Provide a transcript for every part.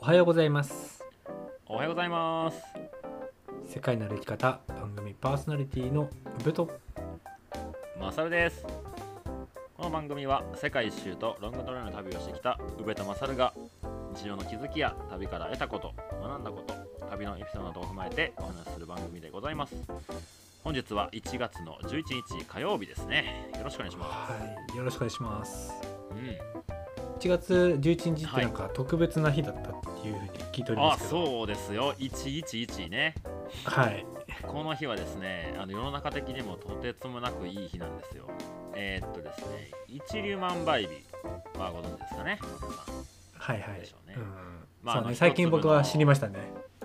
おはようございます。おはようございます。世界の歩き方番組パーソナリティの宇部とマサルです。この番組は世界一周とロングトレーの旅をしてきた宇部とマサルが日常の気づきや旅から得たこと学んだこと旅のエピソードなどを踏まえてお話しする番組でございます本日は1月の11日火曜日ですね。よろしくお願いしまはいよろしくお願いします。すうん。1月11日ってなんか特別な日だったっていうふうに聞いておりまあすけど、そうですよ。111ね。はい。この日はですねあの世の中的にもとてつもなくいい日なんですよ。えーっとですね一粒万倍日はご存知ですかね。はいはい。でしょうね。うん。まあね最近僕は知りましたね。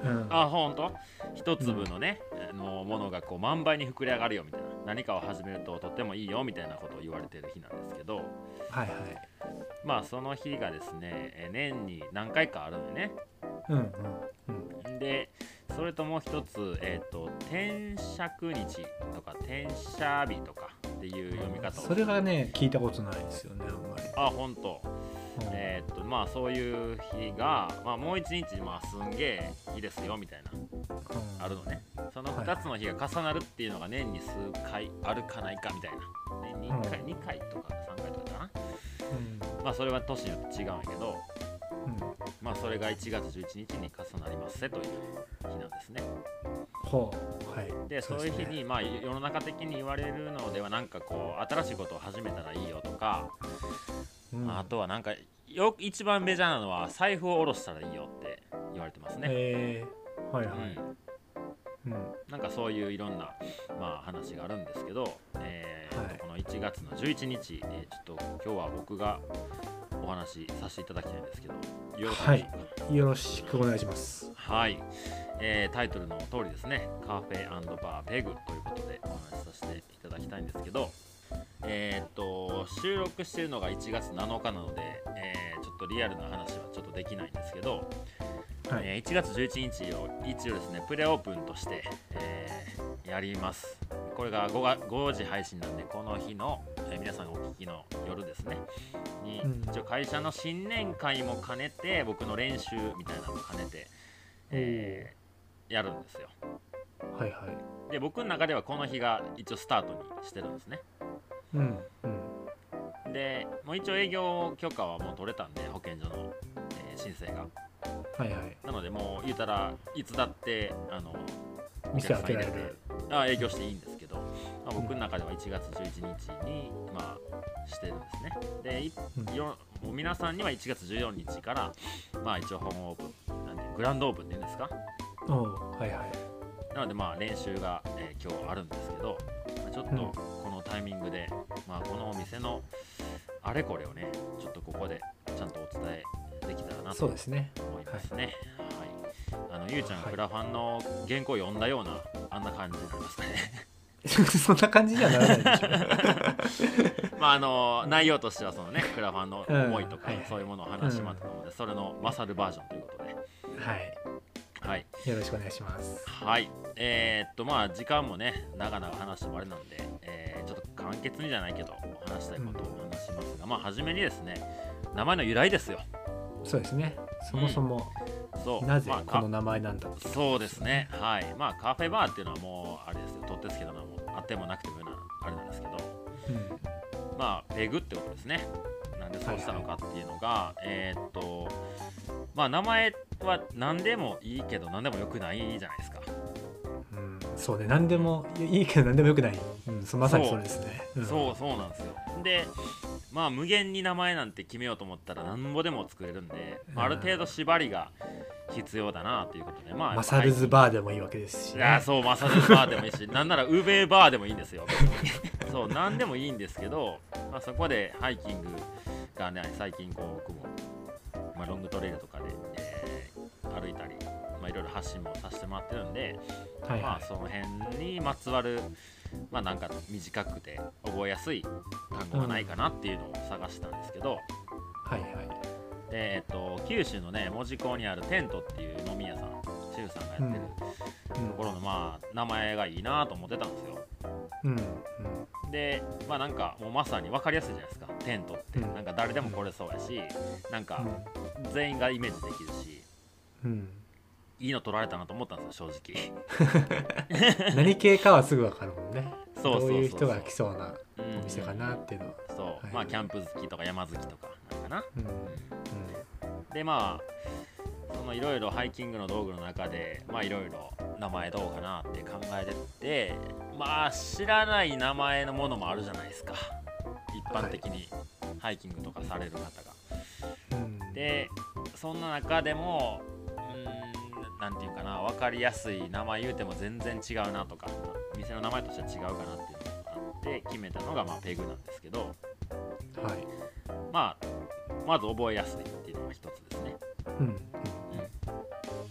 うん。あほんと一粒のね、あのものがこう万倍に膨れ上がるよみたいな何かを始めるととってもいいよみたいなことを言われてる日なんですけどはいはい。まあその日がですねえ年に何回かあるんでね。うんうんうん。でそれともう一つえっ、と天釈日とか天赦日とかっていう読み方をそれがね聞いたことないですよねあんまり、あ本当。うん。えーっとまあそういう日が、まあ、もう一日まあすんげえいいですよみたいなうん。あるのねそのはい。2つの日が重なるっていうのが年に数回あるかないかみたいな。年に1回、うん2回とか3回とかかな。うん。まあそれは年によって違うんやけどうん。まあそれが1月11日に重なりますせという日なんですね。ほう。はい。でそういう日にまあ世の中的に言われるのではなんかこう新しいことを始めたらいいよとか、うん。あとはなんかよ一番メジャーなのは財布を下ろしたらいいよって言われてますね、えー、はいはい、うんうん。なんかそういういろんな、まあ、話があるんですけど、えーはい。この1月の11日、えーちょっと今日は僕がお話しさせていただきたいんですけどよろしいでしょうかよろしくお願いします。はい、えータイトルの通りですねカフェバーペグということでお話しさせていただきたいんですけどえーっと収録しているのが1月7日なので、えーちょっとリアルな話はちょっとできないんですけど、はい、えー1月11日を一応ですねプレオープンとして、えーやります。これが 5, が5時配信なんでこの日の、えー皆さんがお聞きの夜ですね。に、うん。一応会社の新年会も兼ねて僕の練習みたいなのも兼ねて、えー。やるんですよ。はいはい。で僕の中ではこの日が一応スタートにしてるんですね。うんうん。でもう一応営業許可はもう取れたんで保健所の、えー申請がはいはい。なのでもう言うたらいつだってあの店開けられるあ営業していいんですけど、まあ、僕の中では1月11日に、まあ、してるんですね。でいうん。皆さんには1月14日から、まあ、一応本オープンなんでグランドオープンっていうんですか？はいはい。なのでまあ練習が、えー今日あるんですけど、まあちょっとうん。このタイミングで、まあ、このお店のあれこれをねちょっとここでちゃんとお伝えできたらなとそうですね。思いますね。はい。あのゆうちゃんはい。クラファンの原稿読んだようなあんな感じになりますかね。そんな感じにはならないでしょ。まああの内容としてはそのねクラファンの思いとかうん。そういうものを話しまったので、それの勝るバージョンということで、はい。はい。よろしくお願いします。はい。えーっとまあ時間もね長々話してもあれなんで、えーちょっと簡潔にじゃないけど話したいことを話しますが、まあ初めにですね名前の由来ですよ。そうですねそもそもそう。なぜまあこの名前なんだっていうそうですね、はい。まあ、カフェバーっていうのはもう、あれですよ、取ってつけたのはもうあってもなくてもような、あれなんですけど、うんまあ、ペグってことですね。なんでそうしたのかっていうのが、えーっと、まあ、名前は何でもいいけど、何でもよくないじゃないですか。うん。そうね何でも いいけど何でもよくない、うん、そまさにそれですね。そう、そうなんですよ。で、まあ、無限に名前なんて決めようと思ったら、なんぼでも作れるんで、まあある程度縛りが必要だなということで、まあ、マサルズバーでもいいわけですし、いやそうマサルバーでもいいし なんならウベバーでもいいんですよ。そう何でもいいんですけど、まあ、そこでハイキングがね最近こう僕も、まあ、ロングトレイルとかで、えー歩いたり、まあ、いろいろ発信もさせてもらってるんで、まあ、はい。はいその辺にまつわるまあなんか短くて覚えやすい単語がないかなっていうのを探したんですけど、はいはい。でえっと、九州のね門司港にあるテントっていう飲み屋さんシさんがやってるところのまあ名前がいいなと思ってたんですよ。うんうん。でまあなんかもうまさに分かりやすいじゃないですかテントって、うん。なんか誰でもこれそうやしなんかう全員がイメージできるし。んうんいいの取られたなと思ったんですよ正直。何系かはすぐ分かるもんね。そうそうそうそう。どういう人が来そうなうん。お店かなっていうのは。そう、はい。まあキャンプ好きとか山好きとかなんかな。うん。でまあそのいろいろハイキングの道具の中でまあいろいろ名前どうかなって考えてってまあ知らない名前のものもあるじゃないですか。一般的にハイキングとかされる方が、うんうん。でそんな中でもうーんなんていうかな分かりやすい名前言うても全然違うなとか店の名前としては違うかなっていうのがあって決めたのがまあペグなんですけどはい。まあまず覚えやすいっていうのが一つですね。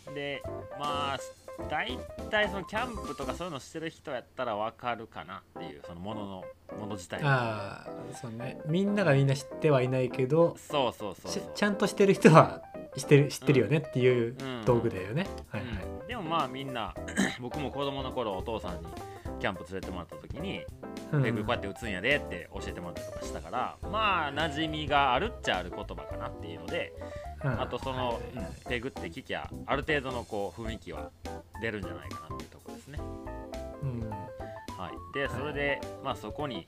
うん。でまあ大体そのキャンプとかそういうのしてる人やったら分かるかなっていうそのもののもの自体うんああそうね。みんながみんな知ってはいないけどそうそうそうそう。ちちゃんとしてる人は知ってる知ってるよねっていううん道具だよね、はいはい、うん。でもまあみんな 僕も子供の頃お父さんにキャンプ連れてもらった時にうんペグこうやって打つんやでって教えてもらったりとかしたからまあ馴染みがあるっちゃある言葉かなっていうのでうん。あとその、ペグって聞きゃある程度のこう雰囲気は出るんじゃないかなっていうところですね。うん。はい、でそれで、まあ、そこに、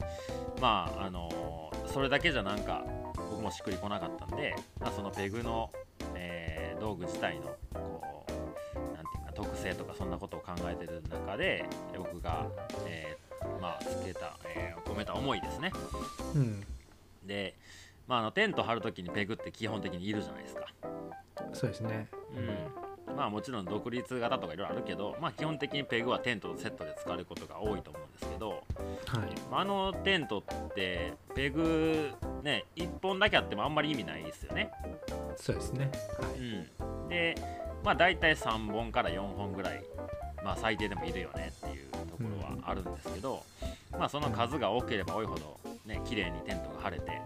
まああのーそれだけじゃなんか僕もしっくりこなかったんで、まあ、そのペグの、えー道具自体のこうなんていうか特性とかそんなことを考えてる中でえ僕が、えーまあ、つけた、えー込めた思いですね。うん。で、まあ、あのテント張るときにペグって基本的にいるじゃないですか。そうですね。うん、まあもちろん独立型とかいろいろあるけど、まあ、基本的にペグはテントとセットで使われることが多いと思うんですけど、はい。まああのテントってペグね1本だけあってもあんまり意味ないですよね、そうですね。はい。うん、でまあ大体3本から4本ぐらい、まあ、最低でもいるよねっていうところはあるんですけど、まあその数が多ければ多いほどね綺麗にテントが張れて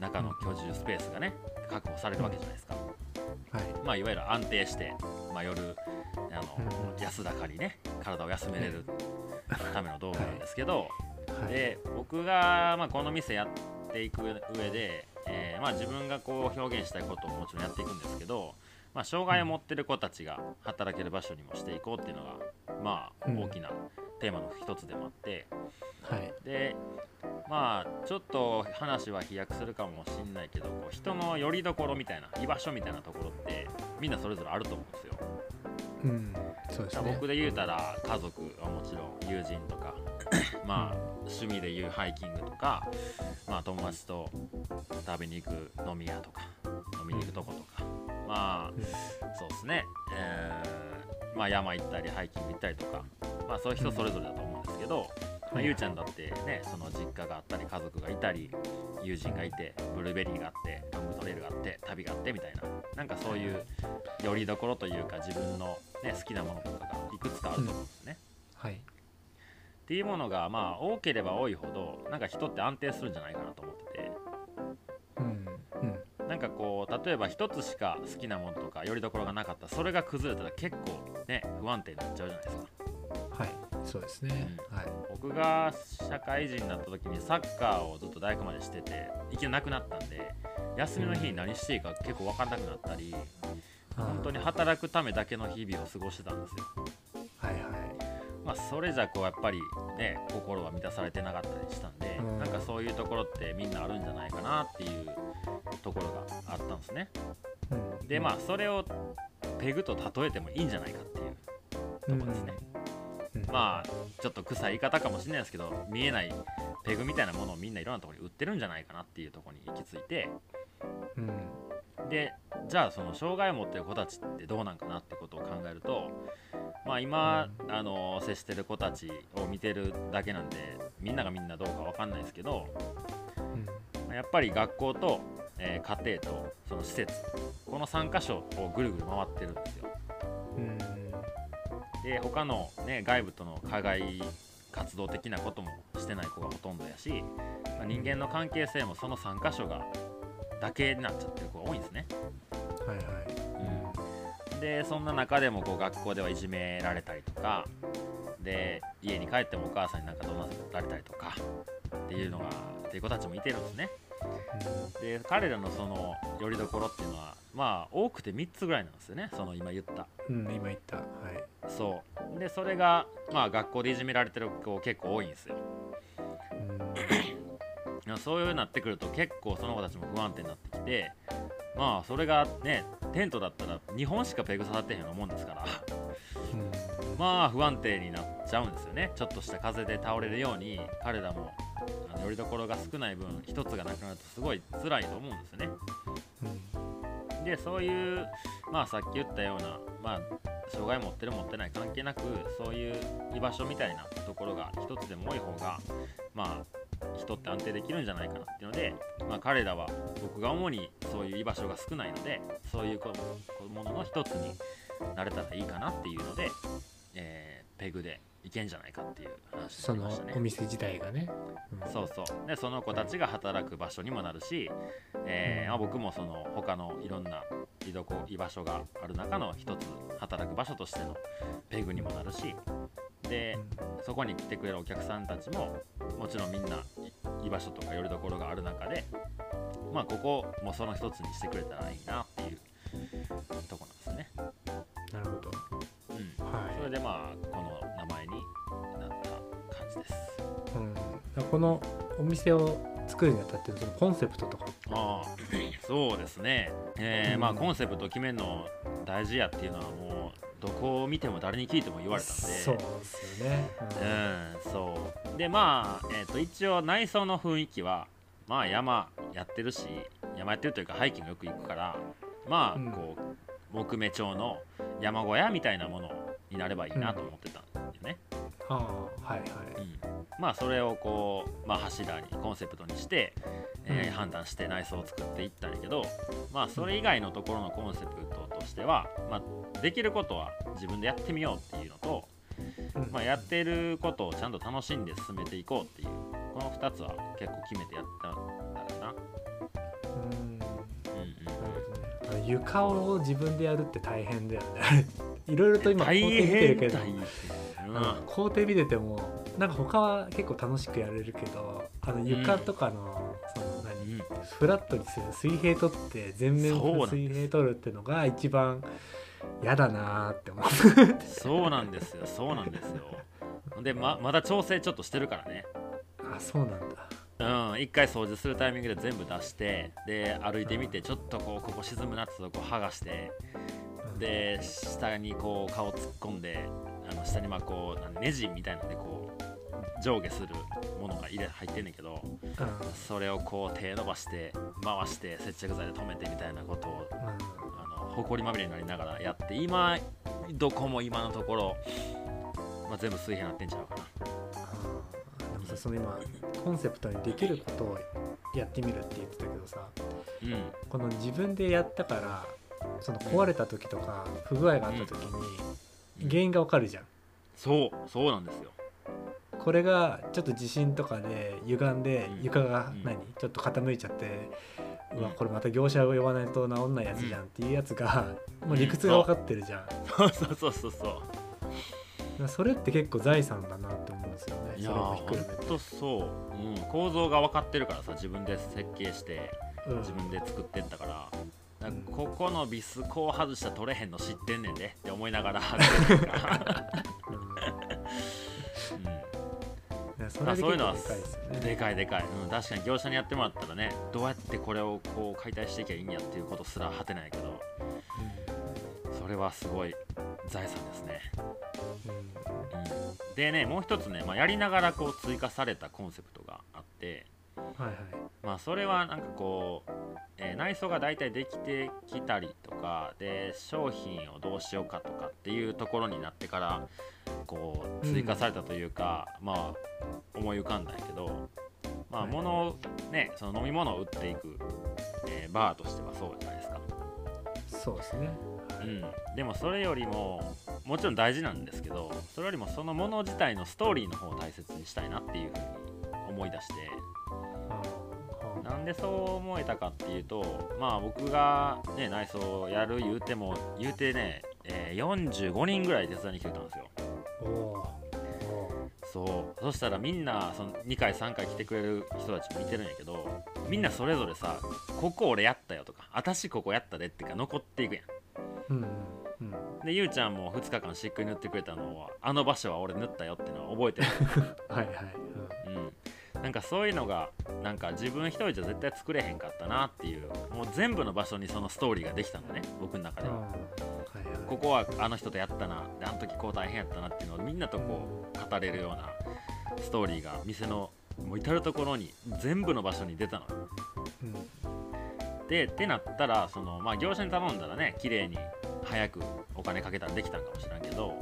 中の居住スペースがね確保されるわけじゃないですか、はい。まあ、いわゆる安定して、まあ、夜あの、うん。安らかにね体を休めれるための道具なんですけど、はい。で僕が、まあ、この店やっていく上で、えーまあ、自分がこう表現したいことをもちろんやっていくんですけど、まあ、障害を持ってる子たちが働ける場所にもしていこうっていうのが、まあ、うん。大きなテーマの一つでもあって。はい。でまあちょっと話は飛躍するかもしんないけどこう人の拠り所みたいな居場所みたいなところってみんなそれぞれあると思うんですよ。うんそうですね。僕で言うたら家族はもちろん友人とか まあ趣味で言うハイキングとか、まあ、友達と食べに行く飲み屋とか飲みに行くとことか、まあうん。そうですね、えーまあ、山行ったりハイキング行ったりとか、まあ、そういう人それぞれだと思うんですけど、まあ、ゆうちゃんだってねその実家があったり家族がいたり友人がいてブルーベリーがあってロングトレイルがあって旅があってみたいななんかそういう拠り所というか自分の、ね、好きなものとかがいくつかあると思うんですね。はい。っていうものがまあ多ければ多いほどなんか人って安定するんじゃないかなと思ってて。うん。うん。なんかこう例えば一つしか好きなものとか拠り所がなかったらそれが崩れたら結構ね不安定になっちゃうじゃないですか。はいそうですね。はい。僕が社会人になった時にサッカーをずっと大学までしてていきなくなったんで休みの日に何していいか結構分かんなくなったり本当に働くためだけの日々を過ごしてたんですよ。はいはい。まあ、それじゃこうやっぱりね心は満たされてなかったりしたんで、うん。なんかそういうところってみんなあるんじゃないかなっていうところがあったんですね。うん。でまあそれをペグと例えてもいいんじゃないかっていうところですね、うんまあちょっと臭い言い方かもしれないですけど見えないペグみたいなものをみんないろんなところに売ってるんじゃないかなっていうところに行き着いてうん。でじゃあその障害を持ってる子たちってどうなんかなってことを考えるとまあ今あの接してる子たちを見てるだけなんでみんながみんなどうかわかんないですけどやっぱり学校と、えー家庭とその施設この3箇所をぐるぐる回ってるんですよ。うんで他の、ね、外部との課外活動的なこともしてない子がほとんどやし、まあ人間の関係性もその3箇所がだけになっちゃってる子が多いんですね。はいはい。でそんな中でもこう学校ではいじめられたりとかで家に帰ってもお母さんになんか怒鳴られたりとかっていうのがっていう子たちもいてるんですね。で彼らのそのよりどころっていうのはまあ多くて3つぐらいなんですよね。その今言った。うん、うん、今言った。はいそう。でそれがまあ学校でいじめられてる子結構多いんですよ。そういうなってくると結構その子たちも不安定になってきてまあそれがねテントだったら2本しかペグ刺さってへんようなもんですから。まあ不安定になっちゃうんですよね。ちょっとした風で倒れるように彼らもよりどころが少ない分一つがなくなるとすごい辛いと思うんですよね。うん。でそういうまあさっき言ったようなまあ障害持ってる持ってない関係なくそういう居場所みたいなところが一つでも多い方がまあ人って安定できるんじゃないかなっていうので、まあ、彼らは僕が主にそういう居場所が少ないのでそういうものの一つになれたらいいかなっていうので、ペグでいけんじゃないかっていう話そのになりましたね。お。店自体がね、うん。そうそう。でその子たちが働く場所にもなるし、えーまあ、僕もその他のいろんな居所居場所がある中の一つ働く場所としてのペグにもなるしでそこに来てくれるお客さんたちももちろんみんな居場所とかよりどころがある中でまあここもその一つにしてくれたらいいなっていうとこなんですね。なるほど。うん、はそれでまあこのお店を作るにあたってのコンセプトとか。ああそうですね、えーうん。まあコンセプト決めるの大事やっていうのはもうどこを見ても誰に聞いても言われたんで。そうですよね、うん。そう。でまあ、えー、と一応内装の雰囲気はまあ山やってるし山やってるというかハイキングよく行くからまあうん。こう木目調の山小屋みたいなものになればいいなと思ってたんよね、ああはいはい、うんまあそれをこう、まあ、柱にコンセプトにして、えーうん。判断して内装を作っていったんやけどまあそれ以外のところのコンセプトとしては、まあ、できることは自分でやってみようっていうのと、うん。まあ、やってることをちゃんと楽しんで進めていこうっていうこの2つは結構決めてやったんだろうな。うん。うん床を自分でやるって大変だよね。いろいろとうん、今工大程見てるけど。変大変、うん工程見ててもなんか他は結構楽しくやれるけどあの床とかの,、その何うんフラットにする水平取って全面そうなんです。水平取るってのが一番嫌だなーって思う。そうなんですよ。そうなんですよ。でままだ調整ちょっとしてるからね。あそうなんだ。うん、一回掃除するタイミングで全部出してで歩いてみてちょっとこうここ沈むなってとこ剥がしてうん。で下にこう顔突っ込んであの下にまあこうネジみたいのでこう上下するものが入れ入ってんねんけどうんそれをこう手伸ばして回して接着剤で留めてみたいなことをうんあの埃まみれになりながらやって今どこも今のところ、まあ、全部水平になってんちゃうかな。でもさその今コンセプトにできることをやってみるって言ってたけどさうん。この自分でやったからその壊れた時とか不具合があった時に原因がわかるじゃん。そうそうなんですよ。これがちょっと地震とかで歪んでうん。床がうん。何？ちょっと傾いちゃってうん。うわこれまた業者を呼ばないと治んないやつじゃんっていうやつがもう理屈が分かってるじゃん。そう。そうそうそうそう。それって結構財産だなって思うんですよね。いやーそれもひっくるめて。ほんとそう、うん、構造が分かってるからさ自分で設計してうん。自分で作ってったから,、ここのビスこう外したら取れへんの知ってんねんでって思いながら。外してるから、うんそれで結構でかいですよん、ね。でかいでかい、うん、確かに業者にやってもらったらねどうやってこれをこう解体していけばいいんやっていうことすら果てないけどそれはすごい財産ですね、うん、でねもう一つね、まあ、やりながらこう追加されたコンセプトがあってはいはい。まあそれはなんかこう、えー内装が大体できてきたりとかで商品をどうしようかとかっていうところになってからこう追加されたというか、まあ思い浮かんだんやけどまあはい物をねその飲み物を売っていく、えーバーとしてはそうじゃないですか。そうですね。うん、でもそれよりももちろん大事なんですけどそれよりもそのもの自体のストーリーの方を大切にしたいなっていうふうに思い出してなんでそう思えたかっていうとまあ僕が、ね、内装をやる言うても言うてね、えー45人ぐらい手伝いに来てたんですよ。そう。そしたらみんなその2回3回来てくれる人たちもいてるんやけどみんなそれぞれさ「ここ俺やったよ」とか「私ここやったで」ってか残っていくやん。うんうんでゆうちゃんも2日間しっくり塗ってくれたのはあの場所は俺塗ったよっていうのは覚えてる。はいはい、うん、なんかそういうのがなんか自分一人じゃ絶対作れへんかったなっていうもう全部の場所にそのストーリーができたのね僕の中では、うんはいはい。ここはあの人とやったなであの時こう大変やったなっていうのをみんなとこう語れるようなストーリーが店のもう至る所に全部の場所に出たのうん。でってなったらその、まあ、業者に頼んだらね綺麗に早くお金かけたらできたんかもしれんけど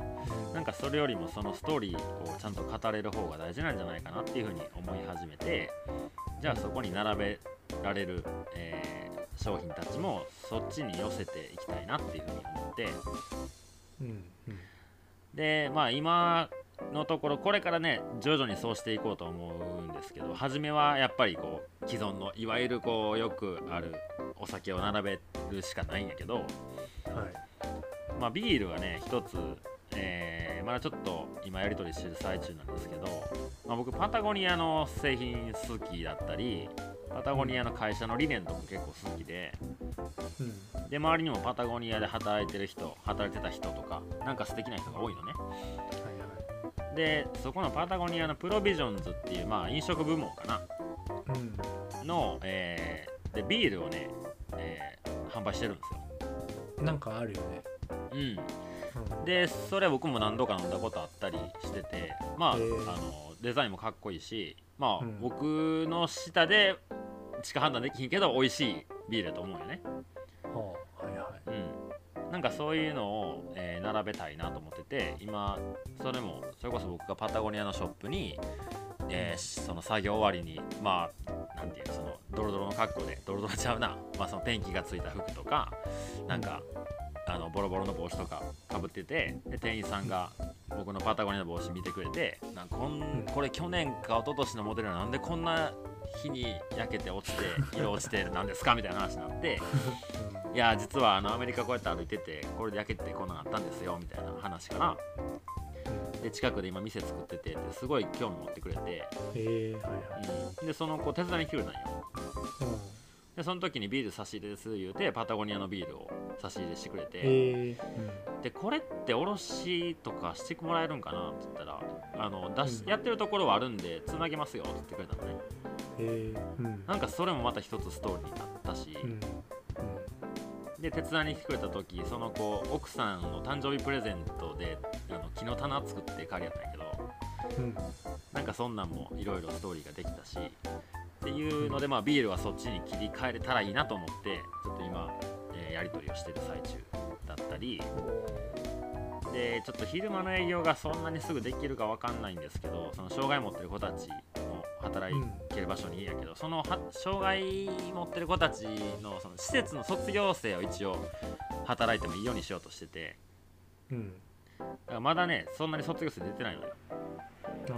なんかそれよりもそのストーリーをちゃんと語れる方が大事なんじゃないかなっていうふうに思い始めてじゃあそこに並べられる、えー商品たちもそっちに寄せていきたいなっていうふうに思って。うんうん。でまあ今のところこれからね徐々にそうしていこうと思うんですけど初めはやっぱりこう既存のいわゆるこうよくあるお酒を並べるしかないんやけど、はい。まあ、ビールはね一つ、えーまだちょっと今やり取りしてる最中なんですけど、まあ、僕パタゴニアの製品好きだったりパタゴニアの会社の理念とかも結構好きでうん。で周りにもパタゴニアで働いてる人働いてた人とかなんか素敵な人が多いのね。はいはい。でそこのパタゴニアのプロビジョンズっていう、まあ、飲食部門かな。うん。の、えーでビールをね、えー販売してるんですよ。なんかあるよね、うんうん、でそれ僕も何度か飲んだことあったりしててまあ,、あのデザインもかっこいいしまあ、うん。僕の舌でしか判断できひんけど美味しいビールだと思うよね。はいはい。うん。なんかそういうのを、えー並べたいなと思ってて今それもそれこそ僕がパタゴニアのショップに、えーその作業終わりにまあなんていうのそのドロドロの格好でドロドロちゃうな、まあ、そのペンキがついた服とかなんか、あのボロボロの帽子とかかぶっててで店員さんが僕のパタゴニアの帽子見てくれてなんかこんこれ去年か一昨年のモデルなんでこんな日に焼けて落ちて 色落ちてなんですかみたいな話になっていや実はあのアメリカこうやって歩いててこれで焼けてこんなのあったんですよみたいな話からで近くで今店作っててですごい興味持ってくれて、えー、はいはい。うん、でその子手伝いに来てくれたんよ。うんでその時にビール差し入れです言うてパタゴニアのビールを差し入れしてくれて、えー。でこれって卸とかしてもらえるんかなって言ったらあの出し、うん。やってるところはあるんでつなげますよって言ってくれたのね。うん、えー、うん。なんかそれもまた一つストーリーになったし、うん。で手伝いに来てくれた時その子奥さんの誕生日プレゼントであの木の棚作って帰りやったんやけど。うんうん。なんかそんなんもいろいろストーリーができたしっていうので、まあ、ビールはそっちに切り替えれたらいいなと思ってちょっと今、えーやり取りをしてる最中だったりでちょっと昼間の営業がそんなにすぐできるかわかんないんですけどその障害持ってる子たちの働いてる場所にいいんやけど、そのは障害持ってる子たちのその施設の卒業生を一応働いてもいいようにしようとしててうん。だからまだねそんなに卒業生出てないのよ。あ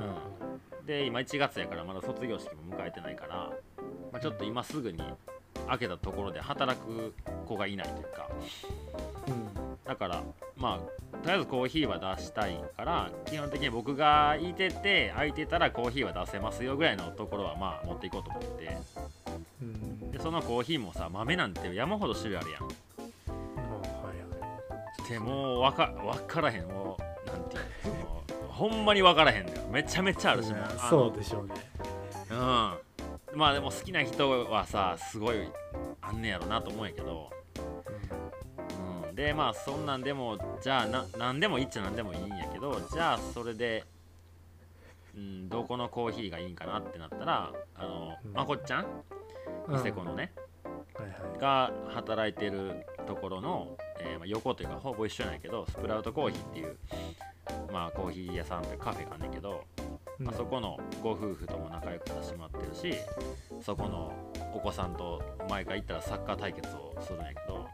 うん、で今1月やからまだ卒業式も迎えてないから、まあ、ちょっと今すぐに開けたところで働く子がいないというか。ーうん。だからまあとりあえずコーヒーは出したいから基本的に僕がいてて空いてたらコーヒーは出せますよぐらいのところはまあ持っていこうと思って。うん。でそのコーヒーもさ豆なんて山ほど種類あるやん。あはいはい。でもう分か分からへん。もうほんまに分からへんだよ。めちゃめちゃあるしもうあのそうでしょうね。うん。まあでも好きな人はさすごいあんねやろなと思うんやけど、うん、でまあそんなんでもじゃあな何でもいいっちゃ何でもいいんやけどじゃあそれで、うん、どこのコーヒーがいいんかなってなったらあの、うん。まこっちゃん。ニセコのね、はいはい。が働いてるところの、えーまあ、横というかほぼ一緒なんやけどスプラウトコーヒーっていう、まあ、コーヒー屋さんというかカフェがあんねんけど、まあ、そこのご夫婦とも仲良くさせてもらってるしそこのお子さんと毎回行ったらサッカー対決をするんやけど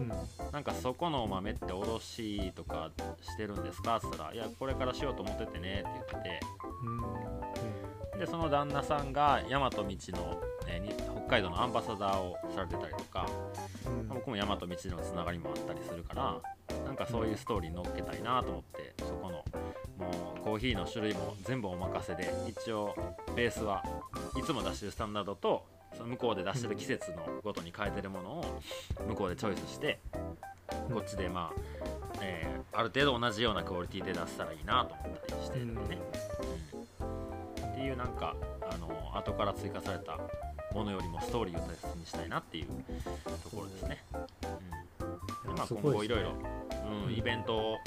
うん。なんかそこのお豆って卸とかしてるんですか？って言ったら「いやこれからしようと思っててね」って言って。うん。でその旦那さんが大和道の、えーに北海道のアンバサダーをされてたりとかうん。僕も大和道のつながりもあったりするからなんかそういうストーリーに乗っけたいなと思っコーヒーの種類も全部お任せで一応ベースはいつも出してるスタンダードとその向こうで出してる季節のごとに変えてるものを向こうでチョイスしてこっちでまあ、えーある程度同じようなクオリティで出せたらいいなと思ったりしてるんでね、うんっていうなんかあの後から追加されたものよりもストーリーを大切にしたいなっていうところですね、うん。でまあ、今後いろいろうんイベント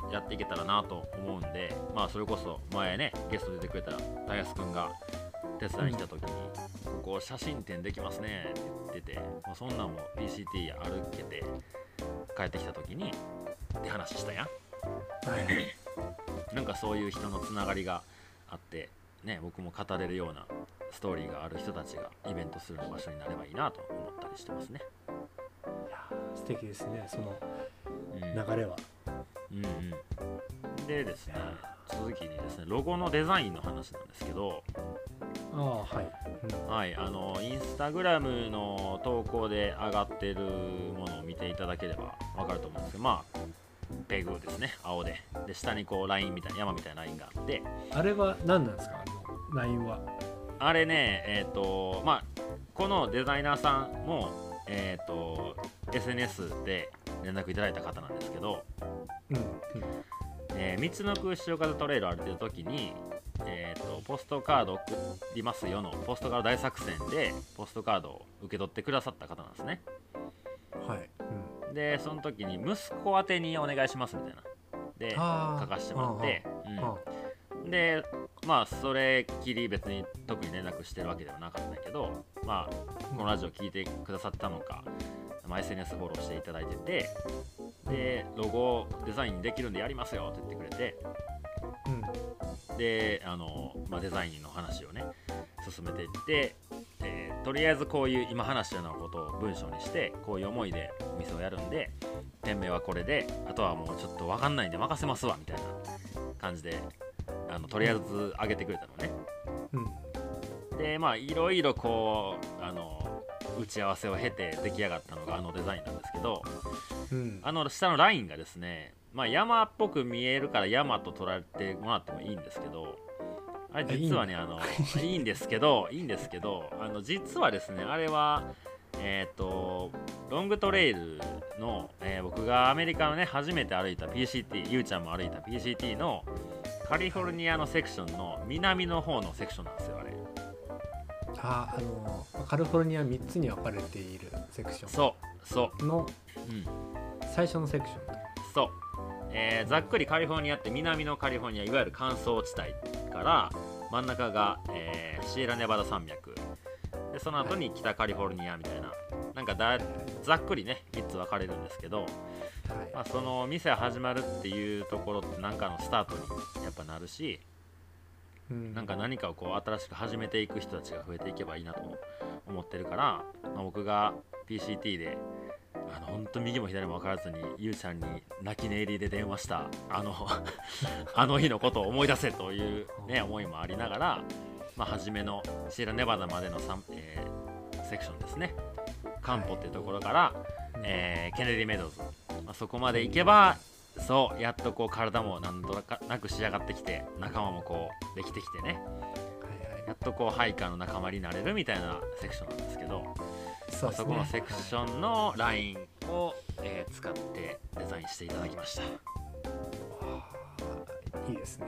もやっていけたらなと思うんで、まあ、それこそ前ねゲスト出てくれた大安くんが手伝いに来た時に、ここ写真展できますねって言っててもうそんなんも PCT 歩けて帰ってきた時にって話したやん。はい。なんかそういう人のつながりがあって、ね、僕も語れるようなストーリーがある人たちがイベントする場所になればいいなと思ったりしてますね。いやー素敵ですねそのうん。流れは、うんうん、でですね続きにですねロゴのデザインの話なんですけど、ああはい、うんはい、あのインスタグラムの投稿で上がってるものを見ていただければ分かると思うんですけどまあペグですね青で。で下にこうラインみたいな山みたいなラインがあって。あれは何なんですか？あの LINE は。あれねえっ、とまあこのデザイナーさんもえっ、と SNS で連絡いただいた方えー、三つの空潮風トレイル歩いてる時に、えー、とポストカード送りますよのポストカード大作戦でポストカードを受け取ってくださった方なんですね。はい、うん、でその時に息子宛てにお願いしますみたいな。で書かせてもらって、あうん、でまあそれっきり別に特に連絡してるわけではなかったけどまあこのラジオ聞いてくださったのか、まあ、SNS フォローしていただいててでロゴデザインできるんでやりますよって言ってくれてうん。であの、まあ、デザインの話をね進めていって、えーとりあえずこういう今話したようなことを文章にしてこういう思いでお店をやるんで店名はこれであとはもうちょっと分かんないんで任せますわみたいな感じであのとりあえず上げてくれたのね。うん。でまあいろいろこうあの打ち合わせを経て出来上がったのがあのデザインなんですけどうん。あの下のラインがですね、まあ、山っぽく見えるから山と捉えてもらってもいいんですけどあれ実はねあのいいんですけどいいんですけどあの実はですねあれはえっ、とロングトレイルの、えー僕がアメリカのね初めて歩いた PCT ゆうちゃんも歩いた PCT のカリフォルニアのセクションの南の方のセクションなんですよあれ。ああのカリフォルニア3つに分かれているセクショそうそンのううん。最初のセクションそう、えーざっくりカリフォルニアって南のカリフォルニアいわゆる乾燥地帯から真ん中が、えーシエラネバダ山脈。でその後に北カリフォルニアみたいななんかだざっくりね3つ分かれるんですけど、はい。まあ、その店始まるっていうところって何かのスタートにやっぱなるしうん。なんか何かをこう新しく始めていく人たちが増えていけばいいなと思ってるから、まあ、僕が PCT であの本当右も左も分からずにゆうちゃんに泣き寝入りで電話したあの あの日のことを思い出せという、ね、思いもありながら、まあ、初めのシエラネバダまでのえーセクションですね。カンポっていうところから、えーケネディメドウズ、まあ、そこまで行けばそうやっとこう体もなんとなく仕上がってきて仲間もこうできてきてね。はいはい。やっとこうハイカーの仲間になれるみたいなセクションなんですけどそね。そこのセクションのラインを、えー使ってデザインしていただきました。いいですね。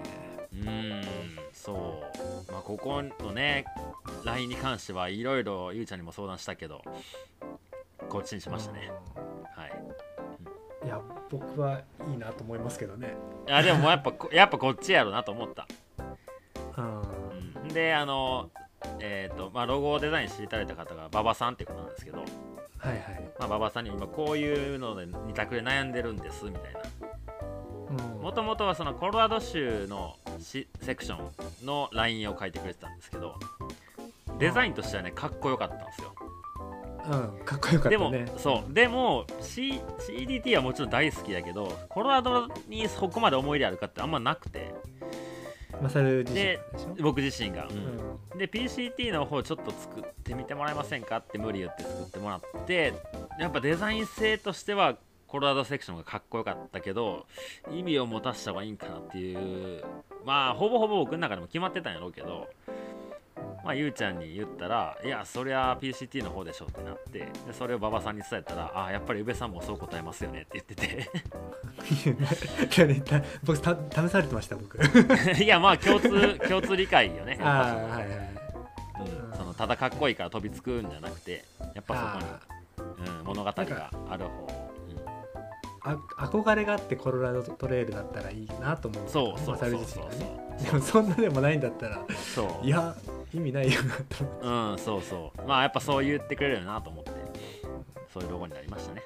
うーんそう、まあ、ここのねラインに関してはいろいろゆうちゃんにも相談したけどこっちにしましたね。はい。うん。いや僕はいいなと思いますけどね。いやでもやっぱこやっぱこっちやろなと思った。うん。うん。であのえっ、とまあロゴをデザインしていただいた方が馬場さんっていうことなんですけど、はいはい。まあ、馬場さんに今こういうので二択で悩んでるんですみたいな。うん。もともとはそのコロラド州のしセクションのラインを書いてくれてたんですけどデザインとしてはねかっこよかったんですよ。うん。かっこよかっでも、たねそう。でも、C、CDT はもちろん大好きやけどコロラドにそこまで思い入れあるかってあんまなくてマサル自身で僕自身が、うん。で PCT の方ちょっと作ってみてもらえませんかって無理言って作ってもらってやっぱデザイン性としてはコロラドセクションがかっこよかったけど意味を持たせた方がいいんかなっていう。まあほぼほぼ僕の中でも決まってたんやろうけどまあゆうちゃんに言ったらいやそりゃ PCT の方でしょってなってでそれを馬場さんに伝えたらあやっぱり宇部さんもそう答えますよねって言ってて。いやねた僕た試されてました僕いやまあ共通共通理解よねあはいはいうん、そのただかっこいいから飛びつくんじゃなくてやっぱそこに、うん、物語がある方、あ憧れがあってコロラドトレイルだったらいいなと思う、そうそうそうそうねそうでもそんなでもないんだったらそういや意味ないよなと思って。うんそうそう。まあやっぱそう言ってくれるよなと思って。そういうロゴになりましたね。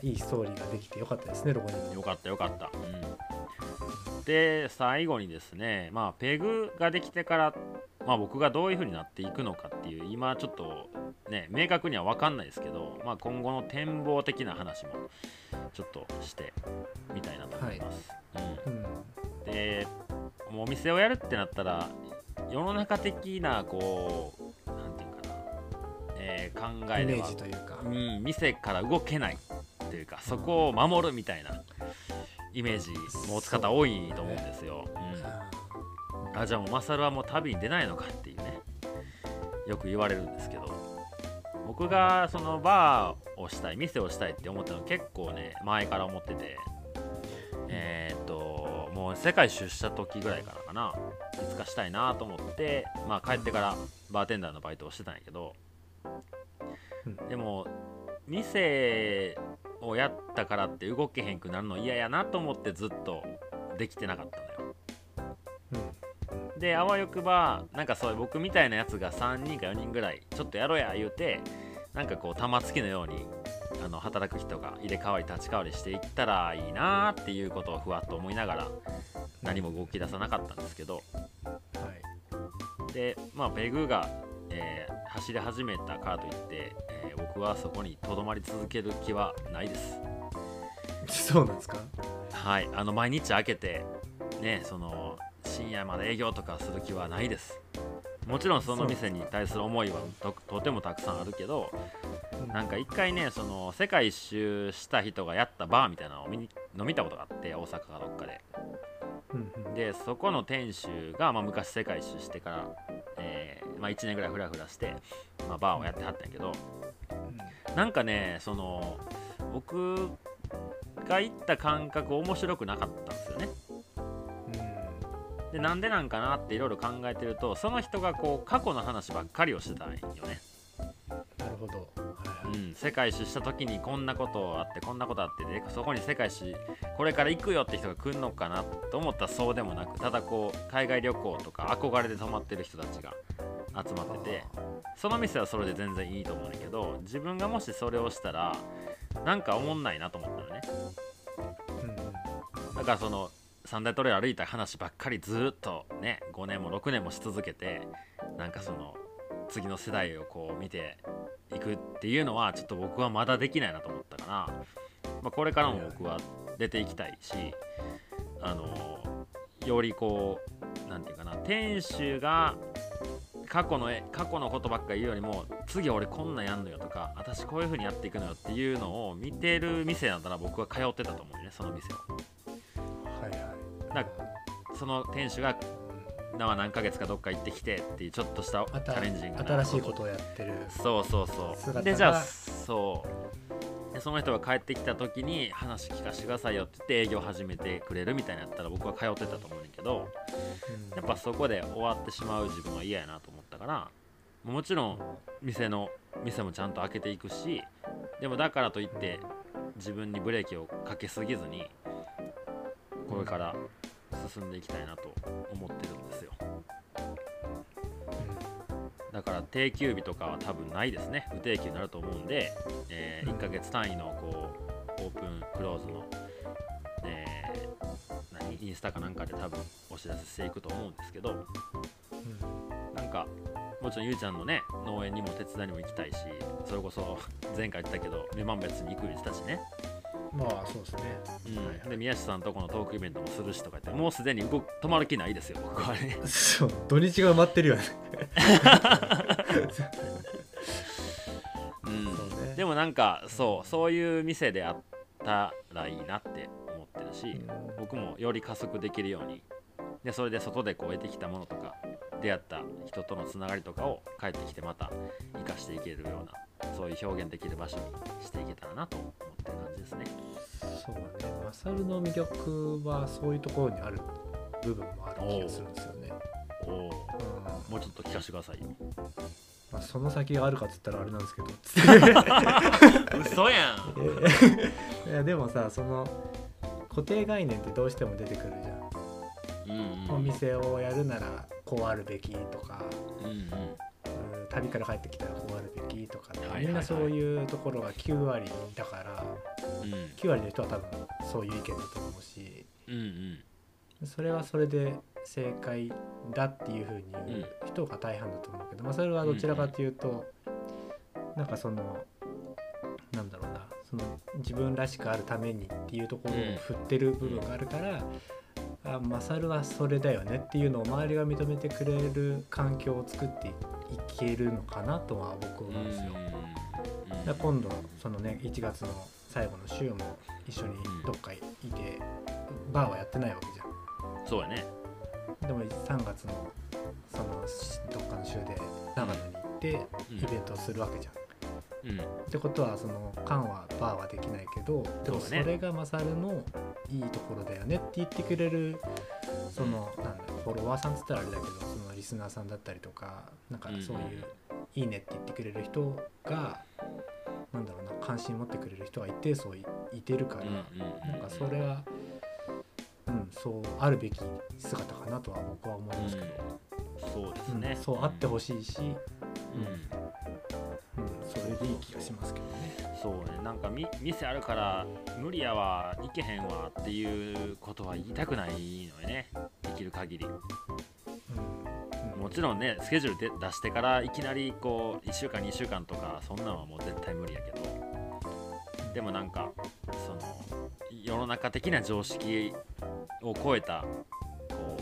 いいストーリーができてよかったですねロゴに。もよかったよかった、うん、で最後にですねまあペグができてからまあ僕がどういう風になっていくのかっていう今ちょっとね明確には分かんないですけど、まあ、今後の展望的な話もちょっとしてみたいなと思います、うんうん。でもうお店をやるってなったら世の中的なこうなんていうかな、えー考えイメではージというん、店から動けないというかそこを守るみたいなイメージ持つ方多いと思うんですよ。うん、あじゃあもうマサルはもう旅に出ないのかっていうねよく言われるんですけど。僕がそのバーをしたい店をしたいって思ったの結構ね前から思ってて世界一周した時ぐらいからかな。いつかしたいなと思ってまあ帰ってからバーテンダーのバイトをしてたんやけど。うん。でも店をやったからって動けへんくなるの嫌やなと思ってずっとできてなかったのよ。うん。であわよくばなんかそういう僕みたいなやつが3人か4人ぐらいちょっとやろうや言うてなんかこう玉突きのようにあの働く人が入れ替わり立ち替わりしていったらいいなーっていうことをふわっと思いながら何も動き出さなかったんですけど。はい。でまあペグが、えー走り始めたからといって、えー僕はそこにとどまり続ける気はないです。そうなんですか？はい。あの毎日開けてねその深夜まで営業とかする気はないです。もちろんその店に対する思いはととてもたくさんあるけどなんか一回ねその世界一周した人がやったバーみたいなのを見に飲みたことがあって大阪かどっかで。うんうん。でそこの店主が、まあ、昔世界一周してから、えーまあ、1年ぐらいフラフラして、まあ、バーをやってはったんやけどなんかねその僕が行った感覚面白くなかったんですよね。うん。でなんでなんかなっていろいろ考えてるとその人がこう過去の話ばっかりをしてたんよね、世界一周した時にこんなことあってこんなことあってでそこに世界一周これから行くよって人が来るのかなと思ったらそうでもなくただこう海外旅行とか憧れで泊まってる人たちが集まっててその店はそれで全然いいと思うんだけど自分がもしそれをしたらなんか思んないなと思ったのね。だからその三大トレイル歩いた話ばっかりずーっとね5年も6年もし続けてなんかその次の世代をこう見ていくっていうのはちょっと僕はまだできないなと思ったから、まあ、これからも僕は出ていきたいしあのよりこうなんていうかな店主が過去の絵過去のことばっかり言うよりも次俺こんなんやんのよとか私こういう風にやっていくのよっていうのを見てる店なんだら僕は通ってたと思うよねその店を。はいはい。だその店主がな何ヶ月かどっか行ってきてっていうちょっとしたチャレンジングな新しいことをやってる。そうそうそう。でじゃあそう。でその人が帰ってきた時に話聞かせてくださいよって言って営業始めてくれるみたいなやったら僕は通ってたと思うんだけどうん。やっぱそこで終わってしまう自分は嫌やなと思ったからもちろん店の店もちゃんと開けていくしでもだからといって自分にブレーキをかけすぎずにこれから進んでいきたいなと思ってるんですよ。だから定休日とかは多分ないですね。無定休になると思うんで、えうん1ヶ月単位のこうオープンクローズの、えー何インスタかなんかで多分お知らせしていくと思うんですけどうんなんかもちろんゆうちゃんのね農園にも手伝いにも行きたいしそれこそ前回言ったけど女満別に行くようにしたしね、まあそうですね。うん。はいはい。で宮下さんとこのトークイベントもするしとか言ってもうすでに動く止まる気ないですよ僕はね。そう土日が埋まってるよね。ね。でもなんかそうそういう店であったらいいなって思ってるし、うん僕もより加速できるように。でそれで外でこう得てきたものとか出会った人とのつながりとかを帰ってきてまた生かしていけるようなそういう表現できる場所にしていけたらなと思ってる感じですね。そうね。マサルの魅力はそういうところにある部分もある気がするんですよね、おおうん。もうちょっと聞かせてください。よ。まあ、その先があるかっつったらあれなんですけど。嘘やん。いやでもさその固定概念ってどうしても出てくるじゃん、うんうん。お店をやるならこうあるべきとか、うんうん。うん旅から帰ってきたらこうあるべきとかみんなそういうところが9割だからうん9割の人は多分そういう意見だと思うしうんうん。それはそれで正解だっていうふうに言う人が大半だと思うけど、まあ、それはどちらかというと、なんかそのなんだろうなその自分らしくあるためにっていうところを振ってる部分があるから、あマサルはそれだよねっていうのを周りが認めてくれる環境を作っていけるのかなとは僕は思うんですよ。だ今度そのね1月の最後の週も一緒にどっかいて、バーはやってないわけじゃん。そうやね。でも3月のそのしどっかの週で長野に行ってうん。イベントをするわけじゃん。うん。ってことはその缶はバーはできないけどでもそれがマサルのいいところだよねって言ってくれるそのなんだフォロワーさんっつったらあれだけどそのリスナーさんだったりとかなんかそういう「いいね」って言ってくれる人がなんだろうな関心持ってくれる人が一定数いいてるからうんうんうんなんかそれはうんそうあるべき姿かなとは僕は思いますけど。そうですうんねそうあってほしいし、うん。うん、それでいい気がしますけどね。そうね。なんかみ店あるから無理やわ行けへんわっていうことは言いたくないのよね。できる限り。うんうんもちろんねスケジュールで出してからいきなりこう1週間2週間とかそんなのはもう絶対無理やけど。でもなんかその世の中的な常識を超えたこ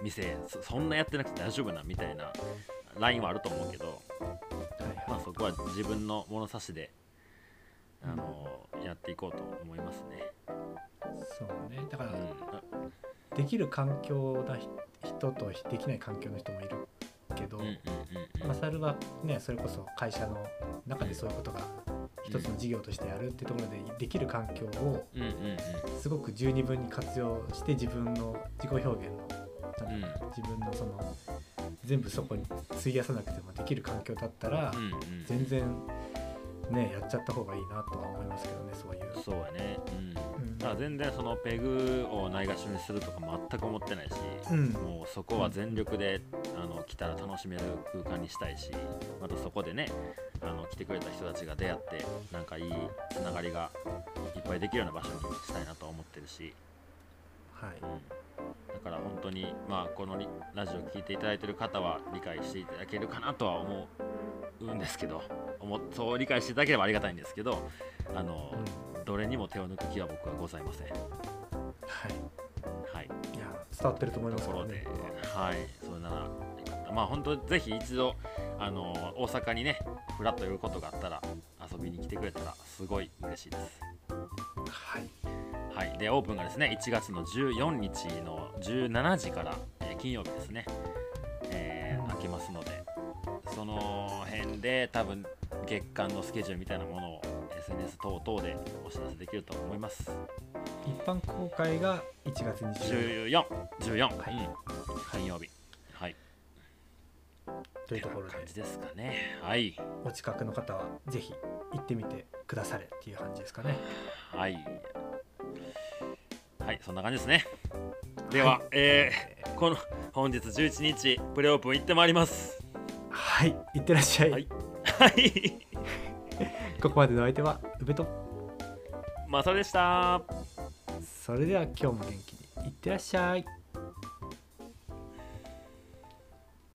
う店そそんなやってなくて大丈夫なみたいなラインはあると思うけど、まあ、そこは自分の物差しであの、やっていこうと思いますね。そうね。だから、うん。できる環境人とできない環境の人もいるけど、マサルはねそれこそ会社の中でそういうことが一つの事業としてやるってところでできる環境をすごく十二分に活用して自分の自己表現のうん。自分のその全部そこに費やさなくてもできる環境だったら、全然ねやっちゃった方がいいなとは思いますけどねそういう。そうやね、うん。うん。だから全然そのペグをないがしろにするとか全く思ってないし、うん。もうそこは全力であの来たら楽しめる空間にしたいしまたそこでねあの来てくれた人たちが出会ってなんかいいつながりがいっぱいできるような場所にしたいなと思ってるし、はい。うん、だから本当にまあこのリラジオ聞いていただいてる方は理解していただけるかなとは思うんですけど思そう理解していただければありがたいんですけどあの、うん。どれにも手を抜く気は僕はございません。はい。はい。いや伝わってると思いますところではい、それなら。まあ本当ぜひ一度あの大阪にねフラッと寄ることがあったら遊びに来てくれたらすごい嬉しいです。はい。はい、でオープンがですね1月の14日の17時から、えー金曜日ですね、えーうん。開けますのでその辺で多分月間のスケジュールみたいなものを SNS 等々でお知らせできると思います。一般公開が1月20 14、14、はいうん、金曜日。はい、というところで感じですかね。はい。お近くの方はぜひ行ってみてくだされっていう感じですかねはい。はい、そんな感じですね。では、えーこの本日11日プレオープン行ってまいります。はい行ってらっしゃい、はいはい。ここまでの相手は宇部とまさでした。それでは今日も元気にいってらっしゃい